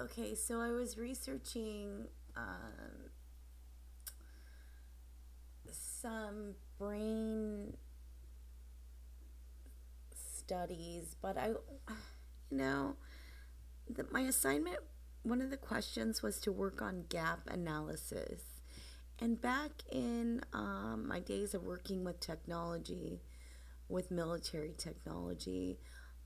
okay, so I was researching um, some brain studies, but I, you know, the, my assignment, one of the questions was to work on gap analysis. And back in um, my days of working with technology, with military technology,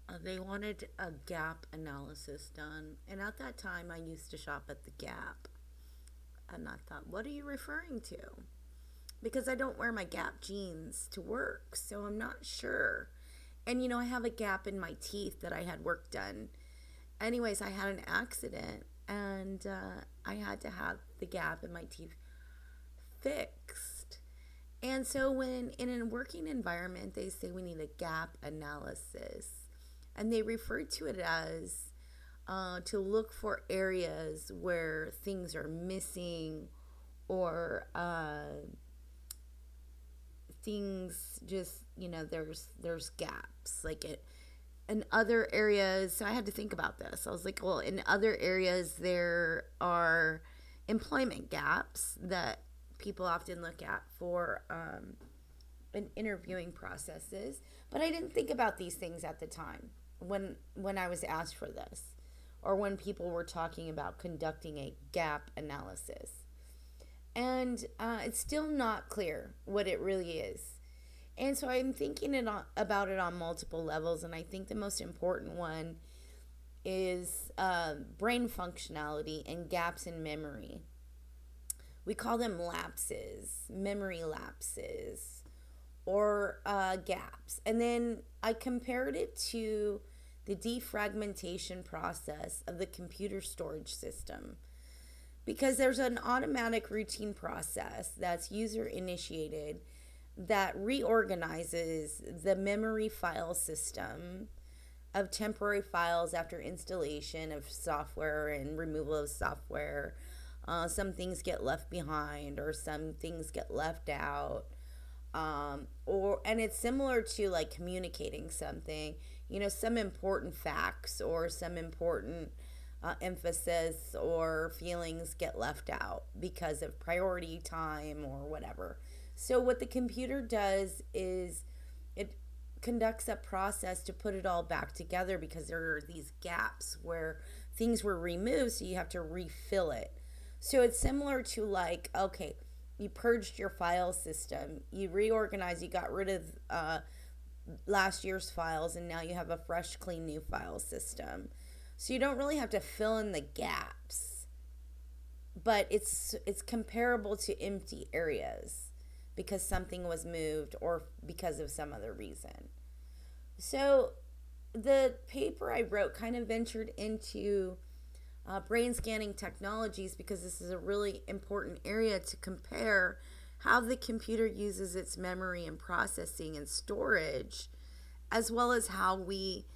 uh, they wanted a gap analysis done. And at that time, I used to shop at the Gap. And I thought, what are you referring to? Because I don't wear my Gap jeans to work, so I'm not sure. And you know, I have a gap in my teeth that I had work done. Anyways, I had an accident and uh, I had to have the gap in my teeth fixed. And so, when in a working environment, they say we need a gap analysis, and they refer to it as uh, to look for areas where things are missing or uh, things just you know there's there's gaps. Like it in other areas so i had to think about this. I was like well in other areas there are employment gaps that people often look at for um, in interviewing processes but i didn't think about these things at the time when when i was asked for this or when people were talking about conducting a gap analysis and uh, it's still not clear what it really is. And so I'm thinking it on, about it on multiple levels, and I think the most important one is uh, brain functionality and gaps in memory. We call them lapses, memory lapses, or uh, gaps. And then I compared it to the defragmentation process of the computer storage system because there's an automatic routine process that's user initiated that reorganizes the memory file system of temporary files after installation of software and removal of software. Uh, some things get left behind or some things get left out. Um, or and it's similar to like communicating something you know some important facts or some important uh, emphasis or feelings get left out because of priority time or whatever. So, what the computer does is it conducts a process to put it all back together because there are these gaps where things were removed, so you have to refill it. So, it's similar to like, okay, you purged your file system, you reorganized, you got rid of uh, last year's files, and now you have a fresh, clean new file system so you don't really have to fill in the gaps. But it's it's comparable to empty areas because something was moved or because of some other reason. So the paper I wrote kind of ventured into uh, brain scanning technologies because this is a really important area to compare how the computer uses its memory and processing and storage, as well as how we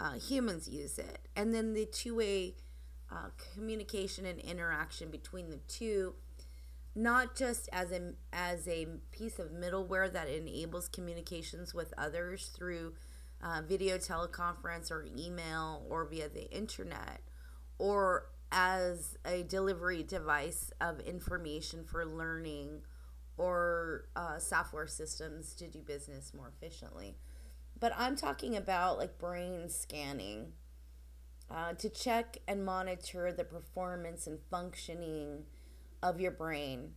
uh, humans use it. And then the two way uh, communication and interaction between the two, not just as a, as a piece of middleware that enables communications with others through uh, video teleconference or email or via the internet, or as a delivery device of information for learning or uh, software systems to do business more efficiently. But I'm talking about like brain scanning uh, to check and monitor the performance and functioning of your brain.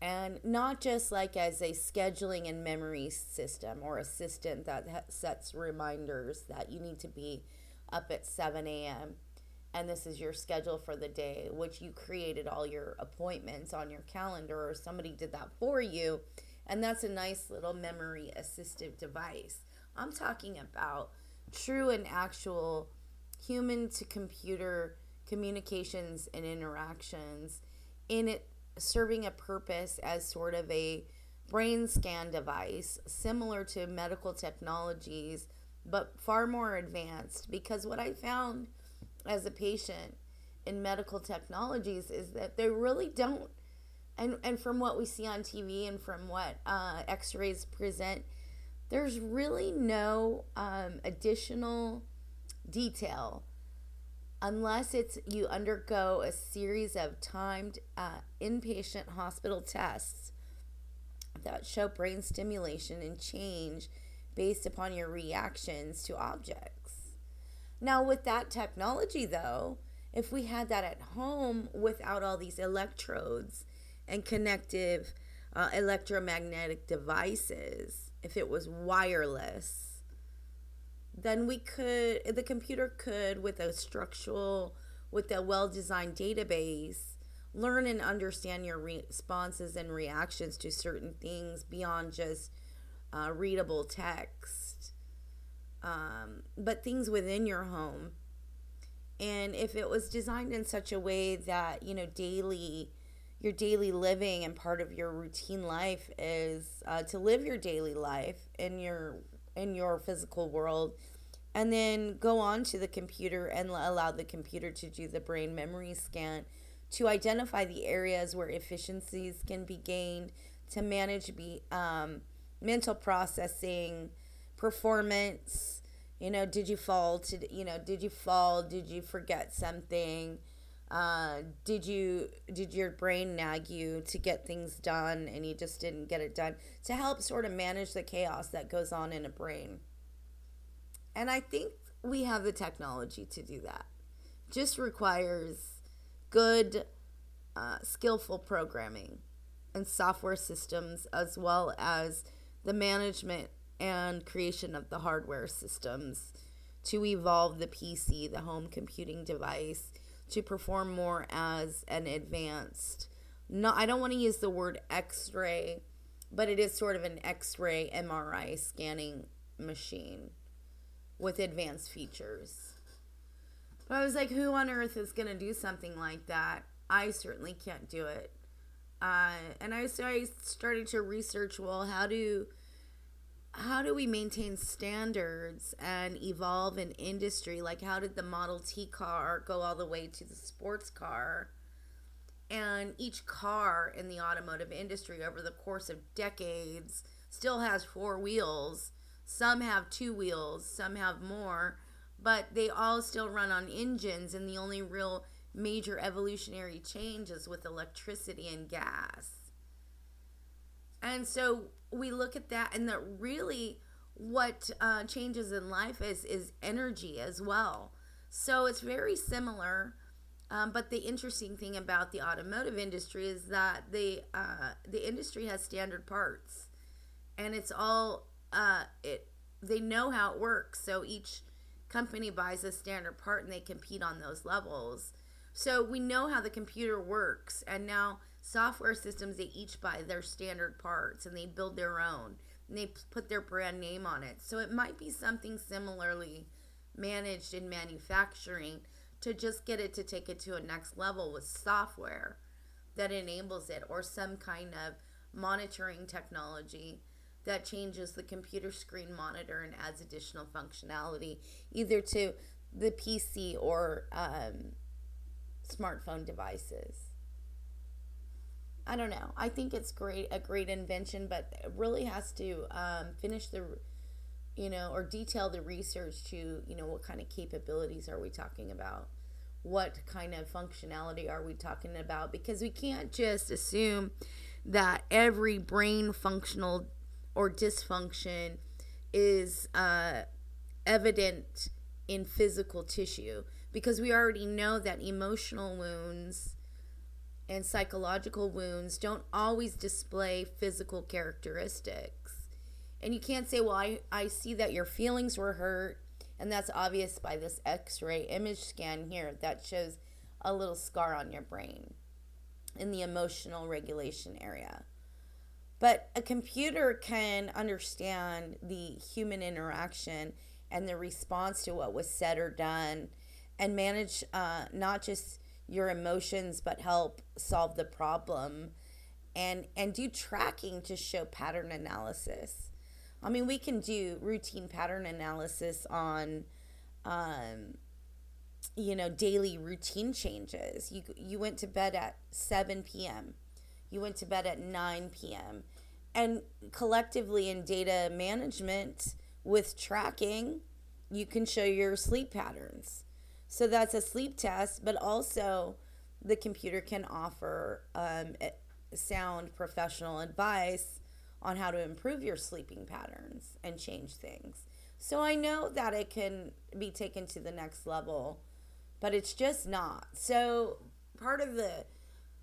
And not just like as a scheduling and memory system or assistant that ha- sets reminders that you need to be up at 7 a.m. and this is your schedule for the day, which you created all your appointments on your calendar or somebody did that for you. And that's a nice little memory assistive device. I'm talking about true and actual human to computer communications and interactions in it serving a purpose as sort of a brain scan device similar to medical technologies but far more advanced because what i found as a patient in medical technologies is that they really don't and and from what we see on tv and from what uh, x-rays present there's really no um, additional detail unless it's you undergo a series of timed uh, inpatient hospital tests that show brain stimulation and change based upon your reactions to objects. Now, with that technology, though, if we had that at home without all these electrodes and connective uh, electromagnetic devices, if it was wireless, then we could, the computer could, with a structural, with a well designed database, learn and understand your responses and reactions to certain things beyond just uh, readable text, um, but things within your home. And if it was designed in such a way that, you know, daily, your daily living and part of your routine life is uh, to live your daily life in your in your physical world and then go on to the computer and allow the computer to do the brain memory scan to identify the areas where efficiencies can be gained to manage be um, mental processing performance you know did you fall to you know did you fall? Did you forget something? Uh, did you did your brain nag you to get things done and you just didn't get it done? To help sort of manage the chaos that goes on in a brain. And i think we have the technology to do that. Just requires good uh, skillful programming and software systems as well as the management and creation of the hardware systems to evolve the PC, the home computing device, to perform more as an advanced. No, I don't want to use the word X-ray, but it is sort of an X-ray MRI scanning machine with advanced features. But I was like, who on earth is going to do something like that? I certainly can't do it. Uh, and I, so I started to research well, how do how do we maintain standards and evolve an industry? Like, how did the Model T car go all the way to the sports car? And each car in the automotive industry over the course of decades still has four wheels. Some have two wheels, some have more, but they all still run on engines. And the only real major evolutionary change is with electricity and gas. And so we look at that and that really what uh, changes in life is is energy as well. So it's very similar. Um, but the interesting thing about the automotive industry is that the uh, the industry has standard parts, and it's all uh, it. They know how it works, so each company buys a standard part, and they compete on those levels. So we know how the computer works, and now software systems they each buy their standard parts and they build their own and they put their brand name on it so it might be something similarly managed in manufacturing to just get it to take it to a next level with software that enables it or some kind of monitoring technology that changes the computer screen monitor and adds additional functionality either to the PC or um, smartphone devices. I don't know. I think it's great, a great invention, but it really has to um, finish the, you know, or detail the research to, you know, what kind of capabilities are we talking about? What kind of functionality are we talking about? Because we can't just assume that every brain functional or dysfunction is uh, evident in physical tissue because we already know that emotional wounds and psychological wounds don't always display physical characteristics. And you can't say, well, I, I see that your feelings were hurt, and that's obvious by this x ray image scan here that shows a little scar on your brain in the emotional regulation area. But a computer can understand the human interaction and the response to what was said or done and manage uh, not just your emotions but help solve the problem and and do tracking to show pattern analysis. I mean we can do routine pattern analysis on um, you know daily routine changes. You you went to bed at 7 p.m you went to bed at 9 p.m and collectively in data management with tracking you can show your sleep patterns So that's a sleep test, but also the computer can offer um, sound professional advice on how to improve your sleeping patterns and change things. So I know that it can be taken to the next level, but it's just not. So part of the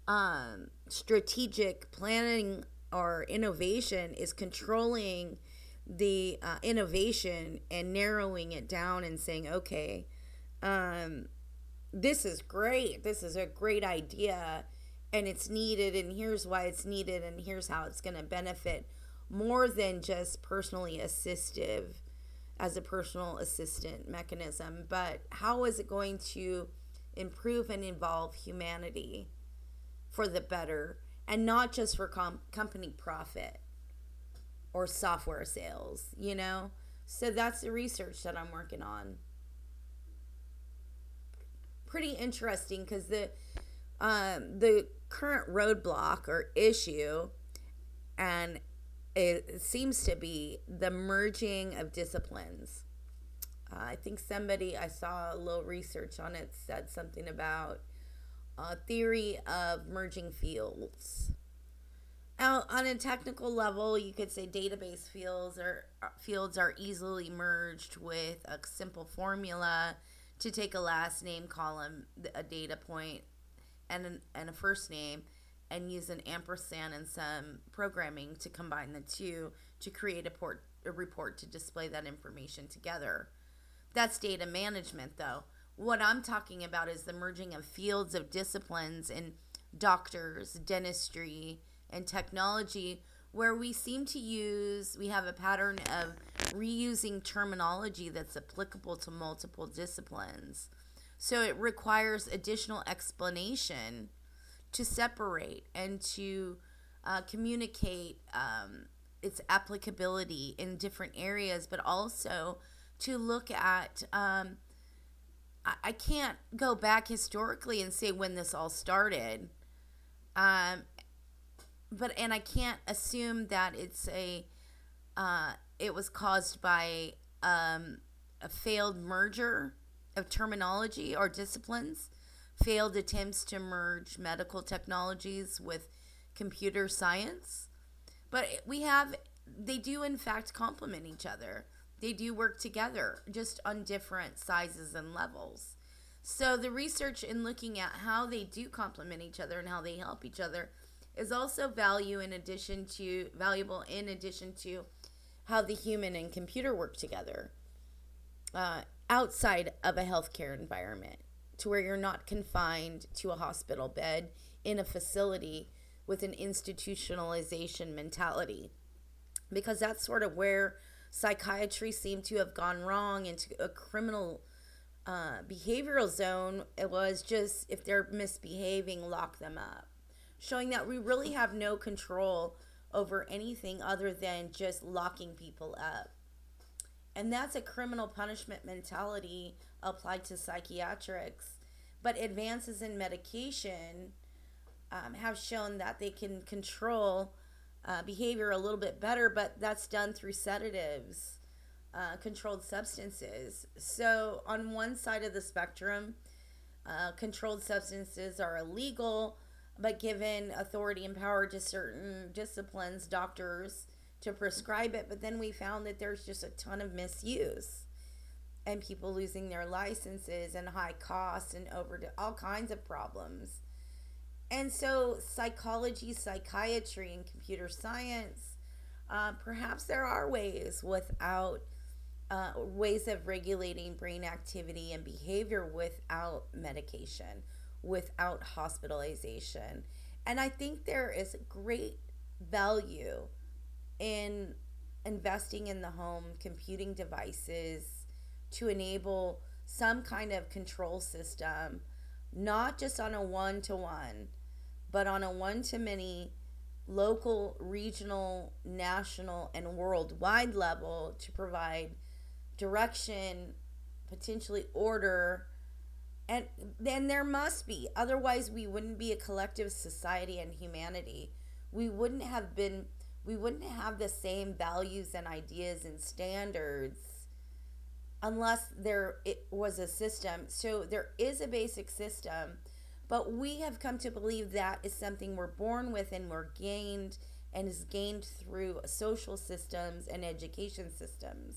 um, strategic planning or innovation is controlling the uh, innovation and narrowing it down and saying, okay, um, this is great. This is a great idea and it's needed, and here's why it's needed, and here's how it's going to benefit more than just personally assistive as a personal assistant mechanism, but how is it going to improve and involve humanity for the better and not just for com- company profit or software sales, you know? So that's the research that I'm working on. Pretty interesting because the um, the current roadblock or issue, and it seems to be the merging of disciplines. Uh, I think somebody I saw a little research on it said something about a theory of merging fields. Now, on a technical level, you could say database fields are fields are easily merged with a simple formula to take a last name column, a data point, and an, and a first name, and use an ampersand and some programming to combine the two to create a, port, a report to display that information together. That's data management, though. What I'm talking about is the merging of fields of disciplines in doctors, dentistry, and technology where we seem to use, we have a pattern of reusing terminology that's applicable to multiple disciplines. So it requires additional explanation to separate and to uh, communicate um, its applicability in different areas, but also to look at. Um, I, I can't go back historically and say when this all started. Um, but and I can't assume that it's a uh, it was caused by um, a failed merger of terminology or disciplines, failed attempts to merge medical technologies with computer science. But we have they do in fact complement each other. They do work together, just on different sizes and levels. So the research in looking at how they do complement each other and how they help each other is also value in addition to valuable in addition to how the human and computer work together uh, outside of a healthcare environment to where you're not confined to a hospital bed in a facility with an institutionalization mentality. Because that's sort of where psychiatry seemed to have gone wrong into a criminal uh, behavioral zone. It was just if they're misbehaving lock them up showing that we really have no control over anything other than just locking people up. And that's a criminal punishment mentality applied to psychiatrics. But advances in medication um, have shown that they can control uh, behavior a little bit better, but that's done through sedatives, uh, controlled substances. So, on one side of the spectrum, uh, controlled substances are illegal but given authority and power to certain disciplines, doctors, to prescribe it. But then we found that there's just a ton of misuse and people losing their licenses and high costs and over to all kinds of problems. And so, psychology, psychiatry, and computer science, uh, perhaps there are ways without uh, ways of regulating brain activity and behavior without medication without hospitalization. And I think there is great value in investing in the home computing devices to enable some kind of control system, not just on a one to one, but on a one to many local, regional, national, and worldwide level to provide direction, potentially order, and then there must be otherwise we wouldn't be a collective society and humanity we wouldn't have been we wouldn't have the same values and ideas and standards unless there it was a system. So there is a basic system, but we have come to believe that is something we're born with and we're gained and is gained through social systems and education systems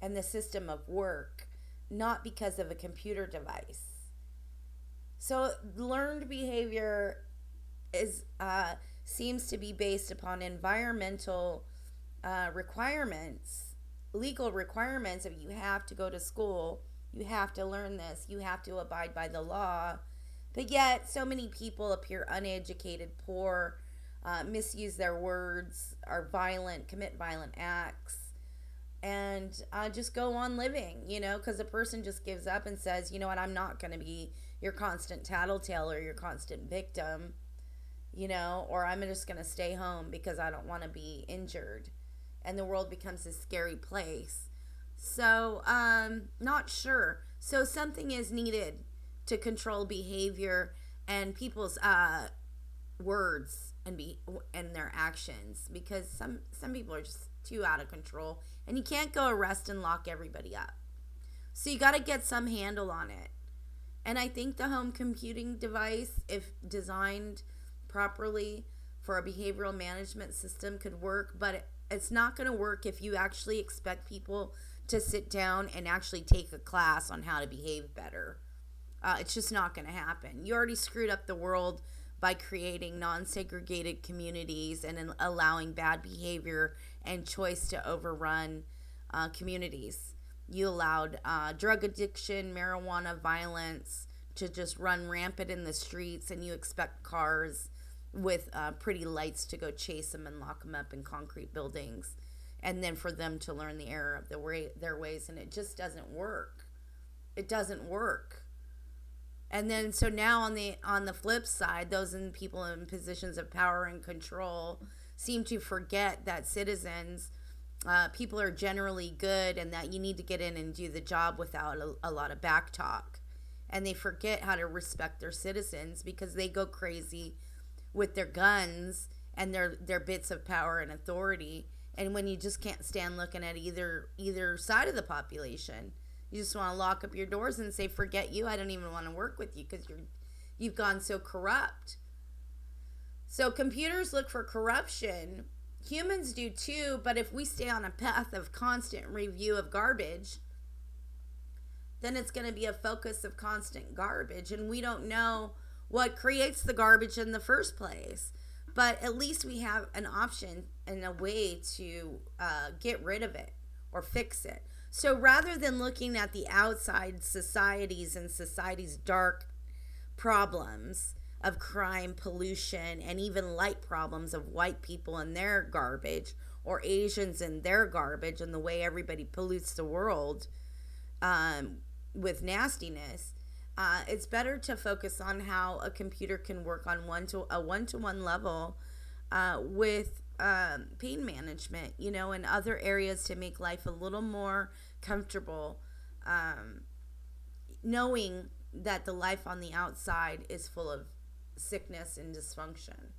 and the system of work, not because of a computer device. So learned behavior is uh, seems to be based upon environmental uh, requirements, legal requirements of you have to go to school, you have to learn this, you have to abide by the law. But yet, so many people appear uneducated, poor, uh, misuse their words, are violent, commit violent acts, and uh, just go on living, you know, because a person just gives up and says, you know what, I'm not going to be your constant tattletale or your constant victim, you know, or I'm just going to stay home because I don't want to be injured. And the world becomes a scary place. So, um, not sure. So, something is needed to control behavior and people's uh, words and be and their actions because some some people are just too out of control and you can't go arrest and lock everybody up. So you got to get some handle on it. And I think the home computing device if designed properly for a behavioral management system could work, but it's not going to work if you actually expect people to sit down and actually take a class on how to behave better. Uh, it's just not going to happen. You already screwed up the world by creating non segregated communities and allowing bad behavior and choice to overrun uh, communities. You allowed uh, drug addiction, marijuana, violence to just run rampant in the streets, and you expect cars with uh, pretty lights to go chase them and lock them up in concrete buildings, and then for them to learn the error of the way, their ways, and it just doesn't work. It doesn't work and then so now on the on the flip side those in people in positions of power and control seem to forget that citizens uh, people are generally good and that you need to get in and do the job without a, a lot of back talk. And they forget how to respect their citizens because they go crazy with their guns and their their bits of power and authority. And when you just can't stand looking at either either side of the population you just want to lock up your doors and say, "Forget you. I don't even want to work with you because you're you've gone so corrupt." So computers look for corruption. Humans do too, but if we stay on a path of constant review of garbage, then it's going to be a focus of constant garbage and we don't know what creates the garbage in the first place. But at least we have an option and a way to uh, get rid of it or fix it. So rather than looking at the outside societies and society's dark problems of crime, pollution, and even light problems of white people and their garbage, or Asians and their garbage, and the way everybody pollutes the world um, with nastiness, uh, it's better to focus on how a computer can work on one to a one to one level uh, with um, pain management, you know, and other areas to make life a little more comfortable, um, knowing that the life on the outside is full of sickness and dysfunction.